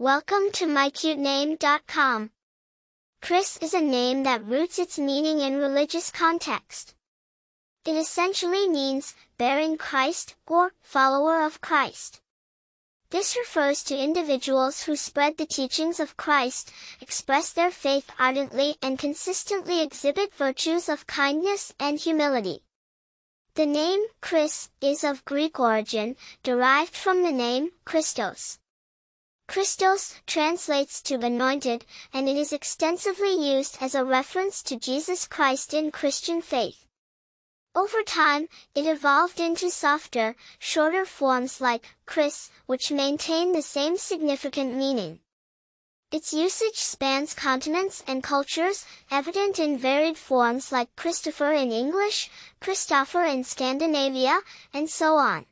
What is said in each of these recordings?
Welcome to mycutename.com. Kris is a name that roots its meaning in religious context. It essentially means bearing Christ or follower of Christ. This refers to individuals who spread the teachings of Christ, express their faith ardently and consistently exhibit virtues of kindness and humility. The name Kris is of Greek origin, derived from the name Christos. Christos translates to anointed, and it is extensively used as a reference to Jesus Christ in Christian faith. Over time, it evolved into softer, shorter forms like Kris, which maintain the same significant meaning. Its usage spans continents and cultures, evident in varied forms like Christopher in English, Kristoffer in Scandinavia, and so on.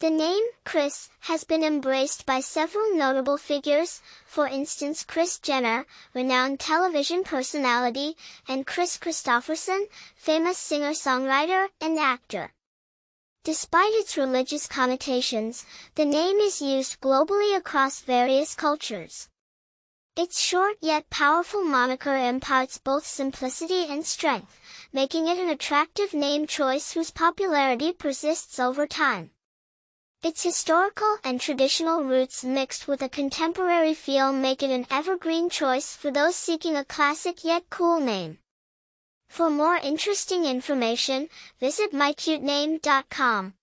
The name, Kris, has been embraced by several notable figures, for instance Kris Jenner, renowned television personality, and Kris Kristofferson, famous singer-songwriter and actor. Despite its religious connotations, the name is used globally across various cultures. Its short yet powerful moniker imparts both simplicity and strength, making it an attractive name choice whose popularity persists over time. Its historical and traditional roots mixed with a contemporary feel make it an evergreen choice for those seeking a classic yet cool name. For more interesting information, visit mycutename.com.